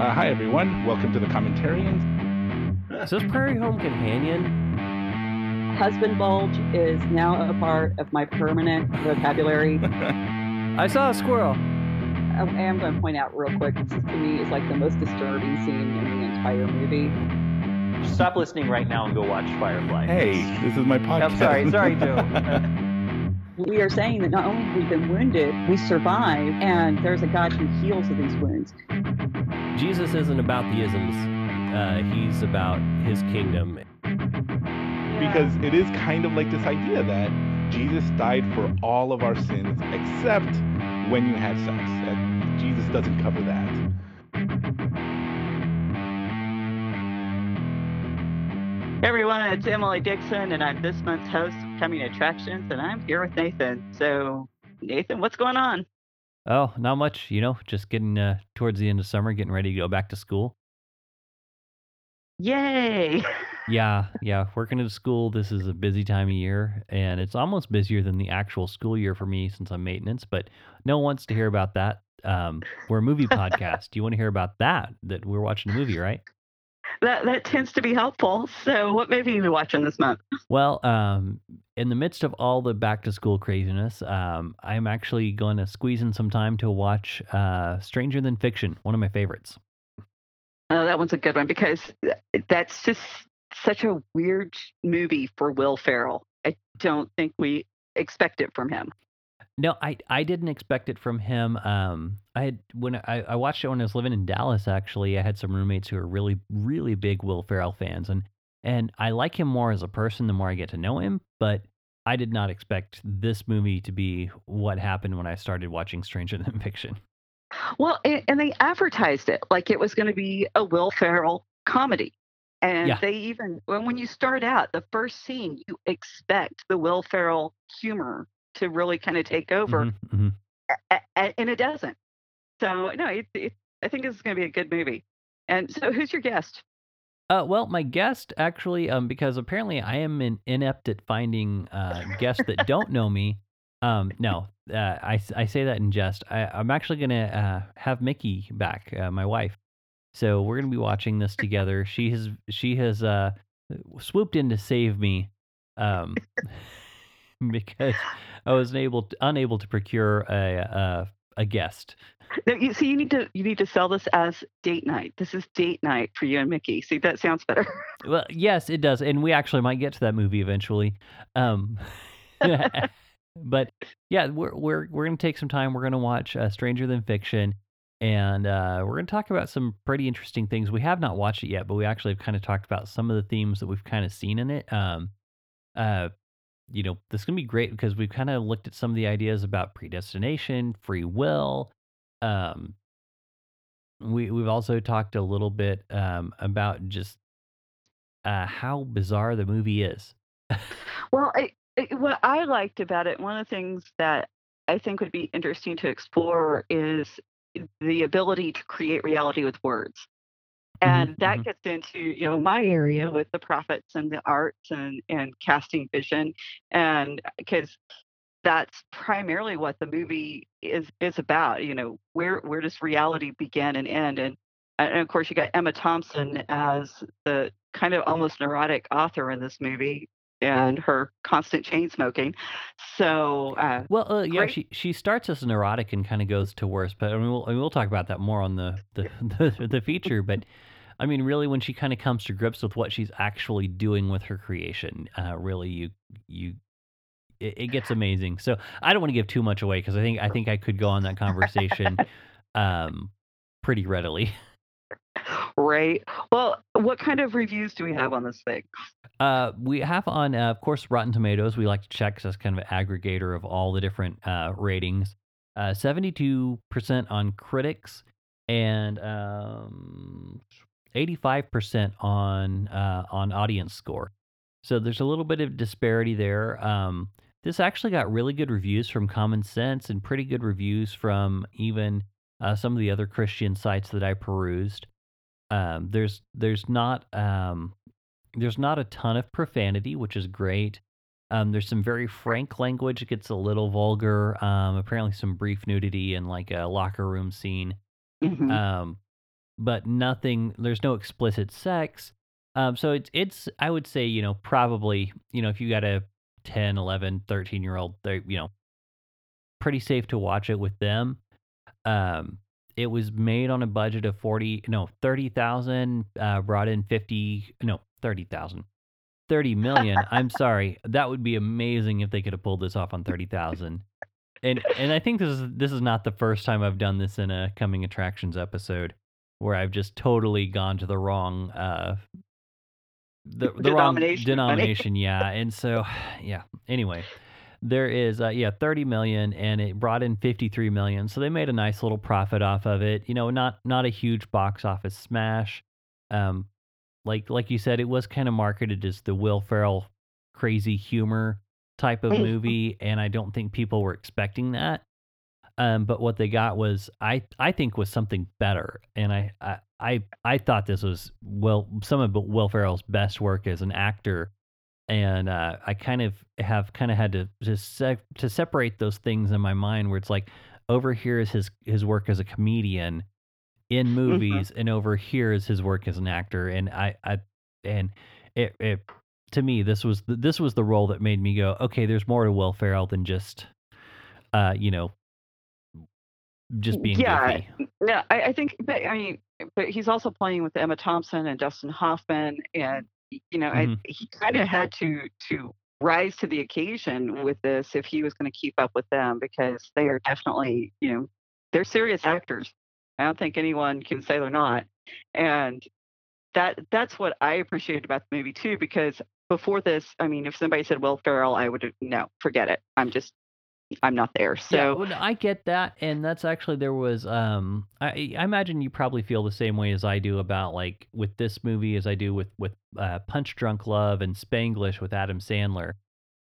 Uh, hi, everyone. Welcome to the Commentarians. Is this Prairie Home Companion? Husband bulge is now a part of my permanent vocabulary. I saw a squirrel. I am going to point out real quick, this is, to me is like the most disturbing scene in the entire movie. Stop listening right now and go watch Firefly. Hey, this is my podcast. I'm sorry, sorry, Joe. We are saying that not only have we been wounded, we survive, and there's a God who heals of these wounds. Jesus isn't about the isms. Uh, he's about his kingdom. because it is kind of like this idea that Jesus died for all of our sins except when you had sex. And Jesus doesn't cover that. Hey everyone, it's Emily Dixon, and I'm this month's host of Coming Attractions, and I'm here with Nathan. So, Nathan, what's going on? Oh, not much. You know, just getting uh, towards the end of summer, getting ready to go back to school. Yay! Yeah, yeah. Working at school, this is a busy time of year, and it's almost busier than the actual school year for me since I'm maintenance. But no one wants to hear about that. Um, we're a movie podcast. Do you want to hear about that? That we're watching a movie, right? That that tends to be helpful. So, what movie are you watching this month? Well, um, in the midst of all the back to school craziness, um, I'm actually going to squeeze in some time to watch uh, Stranger Than Fiction, one of my favorites. Oh, that one's a good one because that's just such a weird movie for Will Ferrell. I don't think we expect it from him. No, I I didn't expect it from him. Um, I had when I, I watched it when I was living in Dallas. Actually, I had some roommates who are really really big Will Ferrell fans, and and I like him more as a person the more I get to know him. But I did not expect this movie to be what happened when I started watching Stranger Than Fiction. Well, and, and they advertised it like it was going to be a Will Ferrell comedy. And Yeah. they even, when when you start out, the first scene, you expect the Will Ferrell humor to really kind of take over. Mhm, mhm. a- a- and it doesn't. So no, it, it, I think this is going to be a good movie. And so, who's your guest? Uh, well, my guest actually, um, because apparently I am in, inept at finding uh, guests that don't know me. Um, no, uh, I, I say that in jest. I, I'm actually gonna uh, have Mickey back, uh, my wife. So we're gonna be watching this together. She has she has uh, swooped in to save me, um, because I was unable to, unable to procure a uh, a guest. No, you see, you need to you need to sell this as date night. This is date night for you and Mickey. See, that sounds better. Well, yes, it does, and we actually might get to that movie eventually. Um, but yeah, we're we're we're gonna take some time. We're gonna watch uh, Stranger Than Fiction, and uh, we're gonna talk about some pretty interesting things. We have not watched it yet, but we actually have kind of talked about some of the themes that we've kind of seen in it. Um, uh, you know, this is gonna be great because we've kind of looked at some of the ideas about predestination, free will. Um, we we've also talked a little bit um, about just uh, how bizarre the movie is. well, I, what I liked about it, one of the things that I think would be interesting to explore is the ability to create reality with words. And that mhm. gets into you know my area with the prophets and the arts and and casting vision, and because that's primarily what the movie is is about. You know, where where does reality begin and end? And and of course, you got Emma Thompson as the kind of almost neurotic author in this movie, and her constant chain smoking. So uh, Well, uh, yeah, Great. she she starts as a neurotic and kind of goes to worse, but I mean, we'll, we'll talk about that more on the the, the, the feature. But I mean, really, when she kind of comes to grips with what she's actually doing with her creation, uh, really, you you it, it gets amazing. So I don't want to give too much away because I think I think I could go on that conversation um, pretty readily. right. Well, what kind of reviews do we have on this thing? Uh, we have on, uh, of course, Rotten Tomatoes. We like to check 'cause that's kind of an aggregator of all the different uh, ratings. Uh, 72% on critics and um, 85% on uh, on audience score. So there's a little bit of disparity there. Um, this actually got really good reviews from Common Sense and pretty good reviews from even uh, some of the other Christian sites that I perused. Um, there's there's not um, there's not a ton of profanity, which is great. Um, there's some very frank language. It gets a little vulgar. Um, apparently, some brief nudity and like a locker room scene. Mhm. Um, but nothing. There's no explicit sex. Um, so it's it's I would say you know probably you know if you got a 10, 11, 13 year old, they you know pretty safe to watch it with them. Um, it was made on a budget of 40 no 30,000 uh, brought in 50 no 30,000 30 million. I'm sorry. That would be amazing if they could have pulled this off on 30,000. And and I think this is this is not the first time I've done this in a coming attractions episode where I've just totally gone to the wrong uh the the wrong Denomination, buddy. denomination, yeah. And so yeah. Anyway, there is uh, yeah 30 million and it brought in 53 million. So they made a nice little profit off of it. You know, not not a huge box office smash. Um like like you said, it was kind of marketed as the Will Ferrell crazy humor type of movie, and I don't think people were expecting that. Um, but what they got was I I think was something better, and I I I, I thought this was well some of Will Ferrell's best work as an actor, and uh, I kind of have kind of had to just se- to separate those things in my mind where it's like over here is his his work as a comedian in movies and over here is his work as an actor. And I I and it it to me this was the, this was the role that made me go okay there's more to Will Ferrell than just uh you know just being Yeah, goofy. Yeah, I, I think, but I mean, but he's also playing with Emma Thompson and Dustin Hoffman, and you know, Mhm. I, he kind of had to to rise to the occasion with this if he was going to keep up with them because they are definitely, you know, they're serious actors. I don't think anyone can say they're not, and that that's what I appreciated about the movie too. Because before this, I mean, if somebody said Will Ferrell, I would no, forget it. I'm just, I'm not there. yeah, So well, I get that, and that's actually there was. Um, I, I imagine you probably feel the same way as I do about like with this movie as I do with with uh, Punch Drunk Love and Spanglish with Adam Sandler.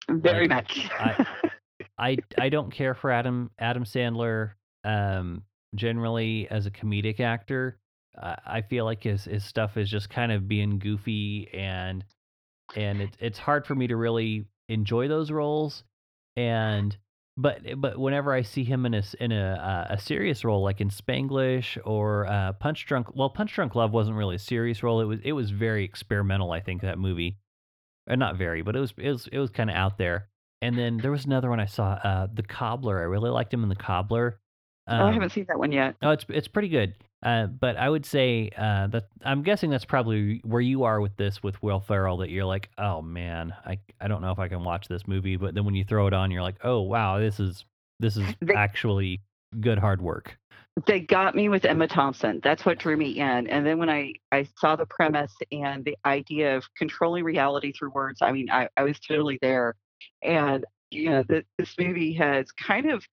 very like, much. I- I I don't care for Adam Adam Sandler um generally as a comedic actor. Uh, I feel like his his stuff is just kind of being goofy and and it's it's hard for me to really enjoy those roles and but but whenever I see him in a in a uh, a serious role like in Spanglish or uh, Punch Drunk well Punch Drunk Love wasn't really a serious role it was it was very experimental I think that movie or not very but it was it was it was kind of out there and then there was another one I saw uh, the Cobbler I really liked him in the Cobbler oh, I Um, haven't seen that one yet. Oh, it's it's pretty good. Uh, but I would say uh, that I'm guessing that's probably where you are with this with Will Ferrell. That you're like, oh man, I I don't know if I can watch this movie. But then when you throw it on, you're like, oh wow, this is this is They- actually good hard work. they got me with Emma Thompson. That's what drew me in. And then when I, I saw the premise and the idea of controlling reality through words, I mean, I, I was totally there. And, you know, the, this movie has kind of,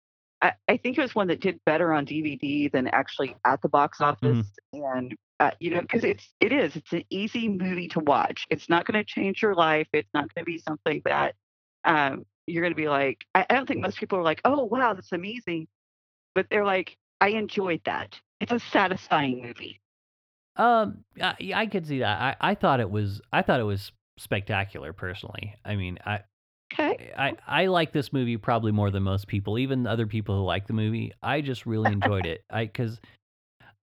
I, I think it was one that did better on DVD than actually at the box office. And, uh, you know, because it's, it is, it's an easy movie to watch. It's not going to change your life. It's not going to be something that um, you're going to be like, I, I don't think most people are like, oh, wow, that's amazing. But they're like, I enjoyed that. It's a satisfying movie. Um, I, I could see that. I, I thought it was I thought it was spectacular personally. I mean, I Okay. I, I like this movie probably more than most people, even other people who like the movie. I just really enjoyed it. I because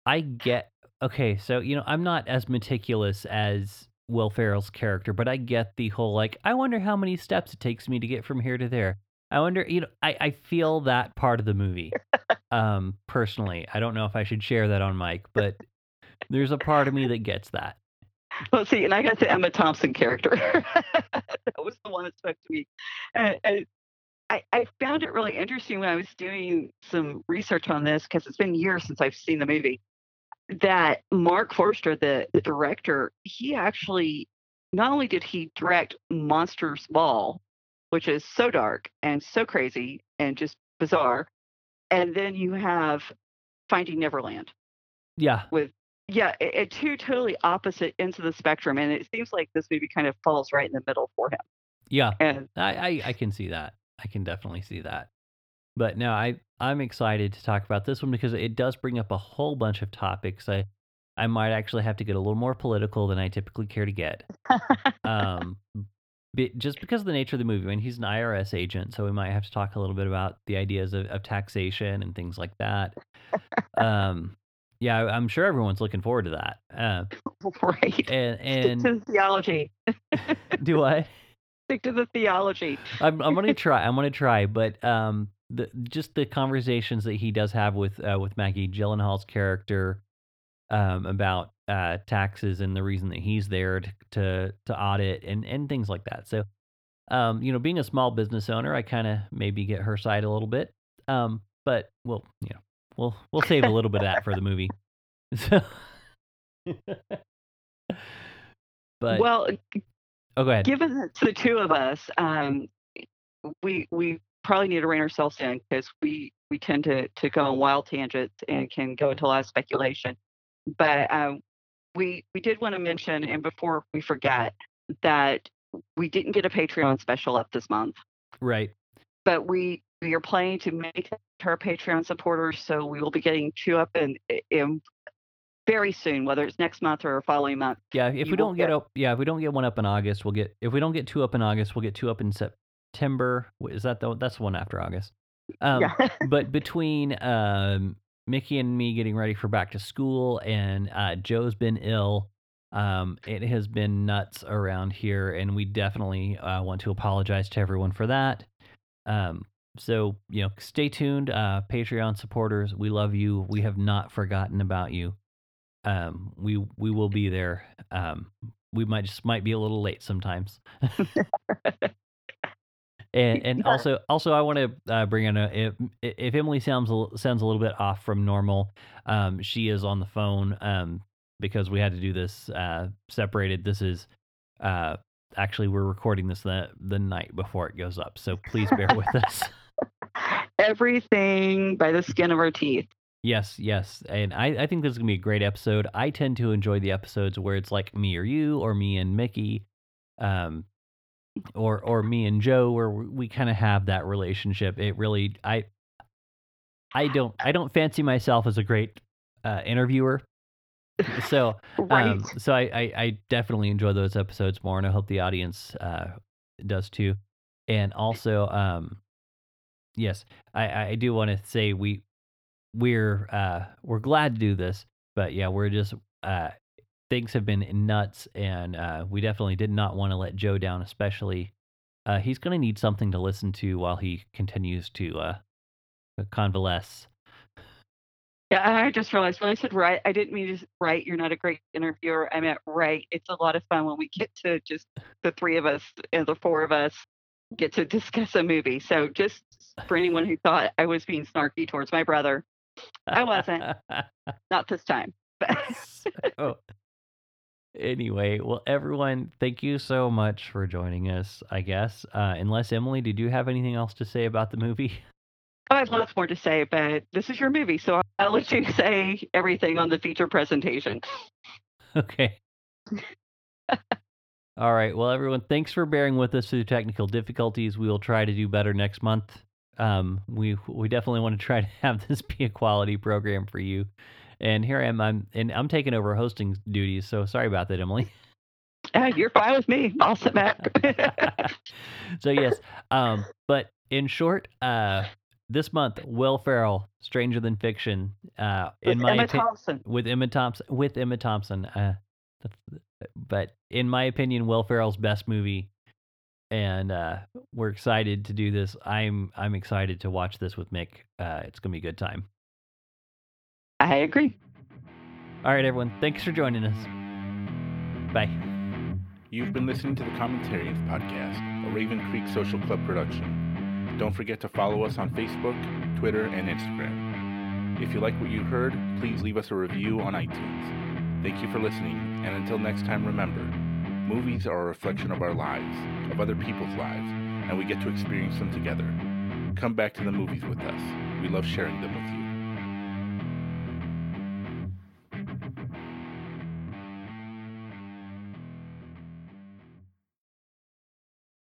I get okay, so you know I'm not as meticulous as Will Ferrell's character, but I get the whole like I wonder how many steps it takes me to get from here to there. I wonder, you know, I, I feel that part of the movie. Um, personally, I don't know if I should share that on mic, but there's a part of me that gets that. Well, see, and I got the Emma Thompson character. that was the one that spoke to me. And, and I, I found it really interesting when I was doing some research on this because it's been years since I've seen the movie. That Marc Forster, the, the director, he actually not only did he direct Monsters Ball, which is so dark and so crazy and just bizarre, and then you have Finding Neverland. Yeah, yeah, it, it two totally opposite ends of the spectrum, and it seems like this movie kind of falls right in the middle for him. yeah. And I, I, I can see that. I can definitely see that. But no, I I'm excited to talk about this one because it does bring up a whole bunch of topics. I I might actually have to get a little more political than I typically care to get. Um, just because of the nature of the movie. I mean, he's an IRS agent, so we might have to talk a little bit about the ideas of, of taxation and things like that. Um, yeah, I- I'm sure everyone's looking forward to that. Uh, right. and Stick and to the theology. do I? Stick to the theology. I'm, I'm gonna try. I'm gonna try, but um, the just the conversations that he does have with uh, with Maggie Gyllenhaal's character, um, about uh taxes and the reason that he's there to to, to audit and and things like that. So, um, you know, being a small business owner, I kind of maybe get her side a little bit. Um, but we'll you know we'll we'll save a little bit of that for the movie. So, but well, oh, go ahead. given that the two of us, um, we we probably need to rein ourselves in because we we tend to to go on wild tangents and can go into a lot of speculation. But um, we we did want to mention, and before we forget, that we didn't get a Patreon special up this month, Right. but we we are planning to make to our Patreon supporters. So we will be getting two up in in very soon, whether it's next month or following month. Yeah, if we don't get get- up, yeah, if we don't get one up in August, we'll get. If we don't get two up in August, we'll get two up in September. Is that the that's the one after August? Um, yeah. but between um, Mickey and me getting ready for back to school, and uh, Joe's been ill, um, it has been nuts around here, and we definitely uh, want to apologize to everyone for that. Um, so you know, stay tuned, uh, Patreon supporters. We love you. We have not forgotten about you. Um, we we will be there. Um, we might just might be a little late sometimes. and and Yeah. also also I want to uh, bring in a if if Emily sounds a, sounds a little bit off from normal, um, she is on the phone um because we had to do this uh separated. This is uh actually we're recording this the the night before it goes up, so please bear with us. Everything by the skin of our teeth. Yes, yes. And I, I think this is going to be a great episode. I tend to enjoy the episodes where it's like me or you or me and Mickey um or or me and Joe where we, kind of have that relationship. It really I I don't I don't fancy myself as a great uh interviewer. So Right. um, so I, I, I definitely enjoy those episodes more, and I hope the audience uh, does too. And also, um, yes, I, I do want to say we we're uh, we're glad to do this, but yeah, we're just uh, things have been nuts, and uh, we definitely did not want to let Joe down, especially. Uh, he's going to need something to listen to while he continues to uh, convalesce. yeah, I just realized when I said right, I didn't mean to s- right. You're not a great interviewer. I meant right. It's a lot of fun when we get to just the three of us and the four of us get to discuss a movie. So just for anyone who thought I was being snarky towards my brother, I wasn't. not this time. Oh. Anyway, well, everyone, thank you so much for joining us. I guess, uh, unless Emily, did you have anything else to say about the movie? I have lots more to say, but this is your movie, so I'll- I'll let you say everything on the feature presentation. okay. All right. Well, everyone, thanks for bearing with us through technical difficulties. We will try to do better next month. Um, we we definitely want to try to have this be a quality program for you. And here I am. I'm and I'm taking over hosting duties. So sorry about that, Emily. Ah, you're fine with me. I'll sit back. so yes, um, but in short, uh, this month, Will Ferrell, Stranger Than Fiction, uh, in With my Emma opi- Thompson. with Emma Thompson, with Emma Thompson, uh, but in my opinion, Will Ferrell's best movie, and uh, we're excited to do this. I'm I'm excited to watch this with Mick. Uh, it's gonna be a good time. I agree. All right, everyone, thanks for joining us. Bye. You've been listening to the Commentarians Podcast, a Raven Creek Social Club production. Don't forget to follow us on Facebook, Twitter, and Instagram. If you like what you heard, please leave us a review on iTunes. Thank you for listening, and until next time, remember movies are a reflection of our lives, of other people's lives, and we get to experience them together. Come back to the movies with us. We love sharing them with you.